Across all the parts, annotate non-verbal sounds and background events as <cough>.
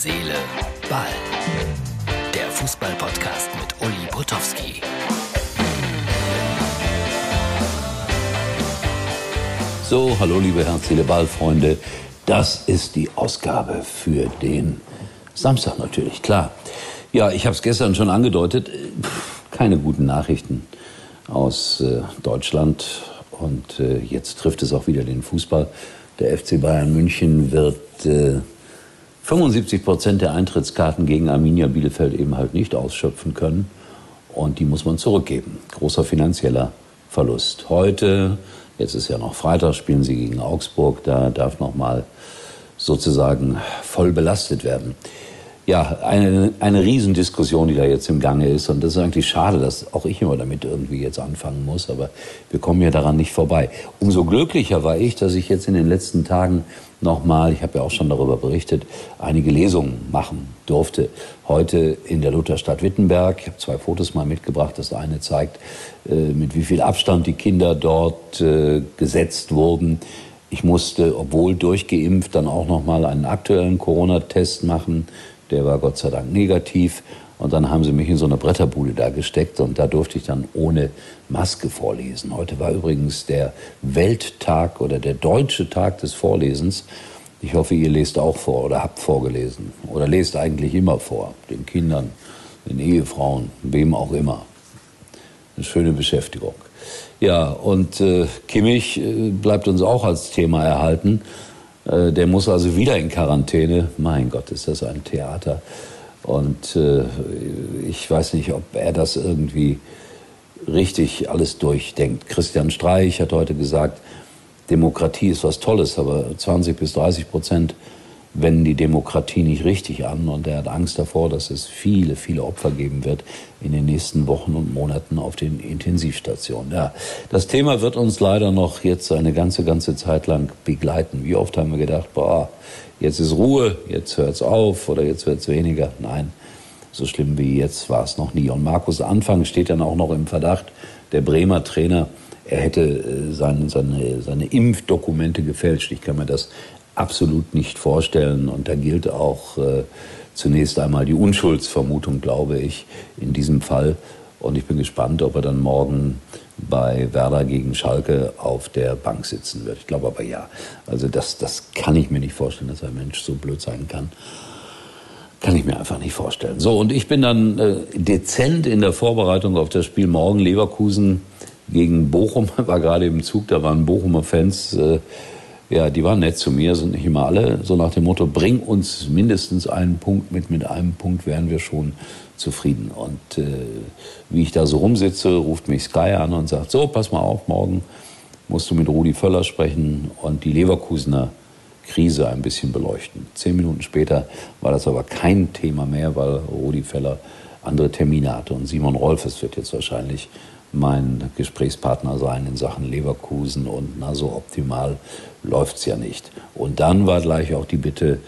Seele, Ball. Der Fußball-Podcast mit Uli Potowski. So, hallo liebe Herz, Seele, Ball-Freunde. Das ist die Ausgabe für den Samstag natürlich, klar. Ja, ich habe es gestern schon angedeutet. Keine guten Nachrichten aus äh, Deutschland. Und äh, jetzt trifft es auch wieder den Fußball. Der FC Bayern München wird äh, 75 Prozent der Eintrittskarten gegen Arminia Bielefeld eben halt nicht ausschöpfen können. Und die muss man zurückgeben. Großer finanzieller Verlust. Heute, jetzt ist ja noch Freitag, spielen sie gegen Augsburg. Da darf noch mal sozusagen voll belastet werden ja, eine, eine Riesendiskussion, die da jetzt im Gange ist. Und das ist eigentlich schade, dass auch ich immer damit irgendwie jetzt anfangen muss. Aber wir kommen ja daran nicht vorbei. Umso glücklicher war ich, dass ich jetzt in den letzten Tagen nochmal, ich habe ja auch schon darüber berichtet, einige Lesungen machen durfte. Heute in der Lutherstadt Wittenberg. Ich habe zwei Fotos mal mitgebracht. Das eine zeigt, äh, mit wie viel Abstand die Kinder dort äh, gesetzt wurden. Ich musste, obwohl durchgeimpft, dann auch noch mal einen aktuellen Corona-Test machen der war Gott sei Dank negativ. Und dann haben sie mich in so eine Bretterbude da gesteckt und da durfte ich dann ohne Maske vorlesen. Heute war übrigens der Welttag oder der deutsche Tag des Vorlesens. Ich hoffe, ihr lest auch vor oder habt vorgelesen oder lest eigentlich immer vor, den Kindern, den Ehefrauen, wem auch immer. Eine schöne Beschäftigung. Ja, und äh, Kimmich äh, bleibt uns auch als Thema erhalten. Äh, der muss also wieder in Quarantäne. Mein Gott, ist das ein Theater. Und äh, ich weiß nicht, ob er das irgendwie richtig alles durchdenkt. Christian Streich hat heute gesagt, Demokratie ist was Tolles, aber 20 bis 30 Prozent wenden die Demokratie nicht richtig an. Und er hat Angst davor, dass es viele, viele Opfer geben wird in den nächsten Wochen und Monaten auf den Intensivstationen. Ja, das Thema wird uns leider noch jetzt eine ganze, ganze Zeit lang begleiten. Wie oft haben wir gedacht, boah, jetzt ist Ruhe, jetzt hört's auf oder jetzt wird's weniger. Nein, so schlimm wie jetzt war es noch nie. Und Markus Anfang steht dann auch noch im Verdacht, der Bremer Trainer, er hätte äh, seine, seine, seine Impfdokumente gefälscht. Ich kann mir das absolut nicht vorstellen. Und da gilt auch äh, zunächst einmal die Unschuldsvermutung, glaube ich, in diesem Fall. Und ich bin gespannt, ob er dann morgen bei Werder gegen Schalke auf der Bank sitzen wird. Ich glaube aber ja. Also das, das kann ich mir nicht vorstellen, dass ein Mensch so blöd sein kann. Kann ich mir einfach nicht vorstellen. So, und ich bin dann äh, dezent in der Vorbereitung auf das Spiel morgen Leverkusen gegen Bochum. <laughs> War gerade im Zug, da waren Bochumer Fans. Äh, ja, die waren nett zu mir, sind nicht immer alle. So nach dem Motto, bring uns mindestens einen Punkt mit, mit einem Punkt wären wir schon zufrieden. Und äh, wie ich da so rumsitze, ruft mich Sky an und sagt, so, pass mal auf, morgen musst du mit Rudi Völler sprechen und die Leverkusener Krise ein bisschen beleuchten. Zehn Minuten später war das aber kein Thema mehr, weil Rudi Völler andere Termine hatte. Und Simon Rolfes wird jetzt wahrscheinlich mein Gesprächspartner sein in Sachen Leverkusen und na so optimal läuft's ja nicht. Und dann war gleich auch die Bitte,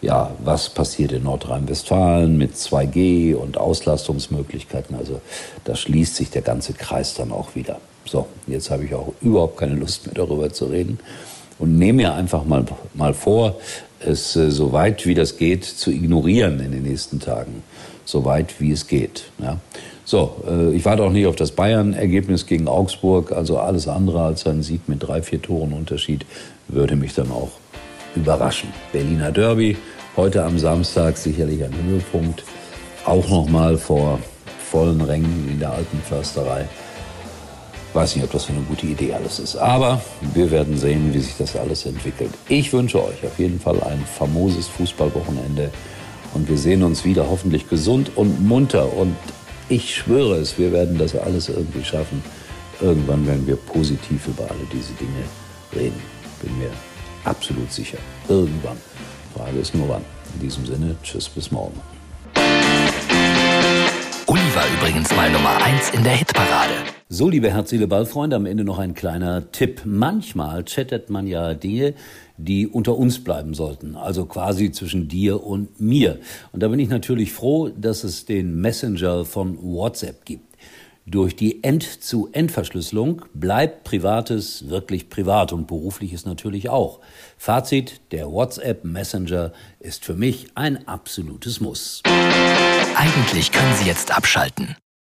ja, was passiert in Nordrhein-Westfalen mit 2G und Auslastungsmöglichkeiten? Also da schließt sich der ganze Kreis dann auch wieder. So, jetzt habe ich auch überhaupt keine Lust mehr darüber zu reden und nehme mir einfach mal, mal vor, es äh, so weit wie das geht zu ignorieren in den nächsten Tagen. So weit wie es geht. Ja. So, äh, ich warte auch nicht auf das Bayern-Ergebnis gegen Augsburg. Also alles andere als ein Sieg mit drei, vier Toren Unterschied würde mich dann auch überraschen. Berliner Derby, heute am Samstag sicherlich ein Höhepunkt. Auch nochmal vor vollen Rängen in der alten Försterei. Weiß nicht, ob das für eine gute Idee alles ist. Aber wir werden sehen, wie sich das alles entwickelt. Ich wünsche euch auf jeden Fall ein famoses Fußballwochenende. Und wir sehen uns wieder hoffentlich gesund und munter und ich schwöre es, wir werden das alles irgendwie schaffen. Irgendwann werden wir positiv über alle diese Dinge reden. Bin mir absolut sicher. Irgendwann. Frage ist nur wann. In diesem Sinne, tschüss, bis morgen. Uli war übrigens mal Nummer 1 in der Hitparade. So, liebe herzliche Ballfreunde, am Ende noch ein kleiner Tipp. Manchmal chattet man ja Dinge, die unter uns bleiben sollten, also quasi zwischen dir und mir. Und da bin ich natürlich froh, dass es den Messenger von WhatsApp gibt. Durch die End-zu-End-Verschlüsselung bleibt Privates wirklich privat und berufliches natürlich auch. Fazit, der WhatsApp Messenger ist für mich ein absolutes Muss. Eigentlich können Sie jetzt abschalten.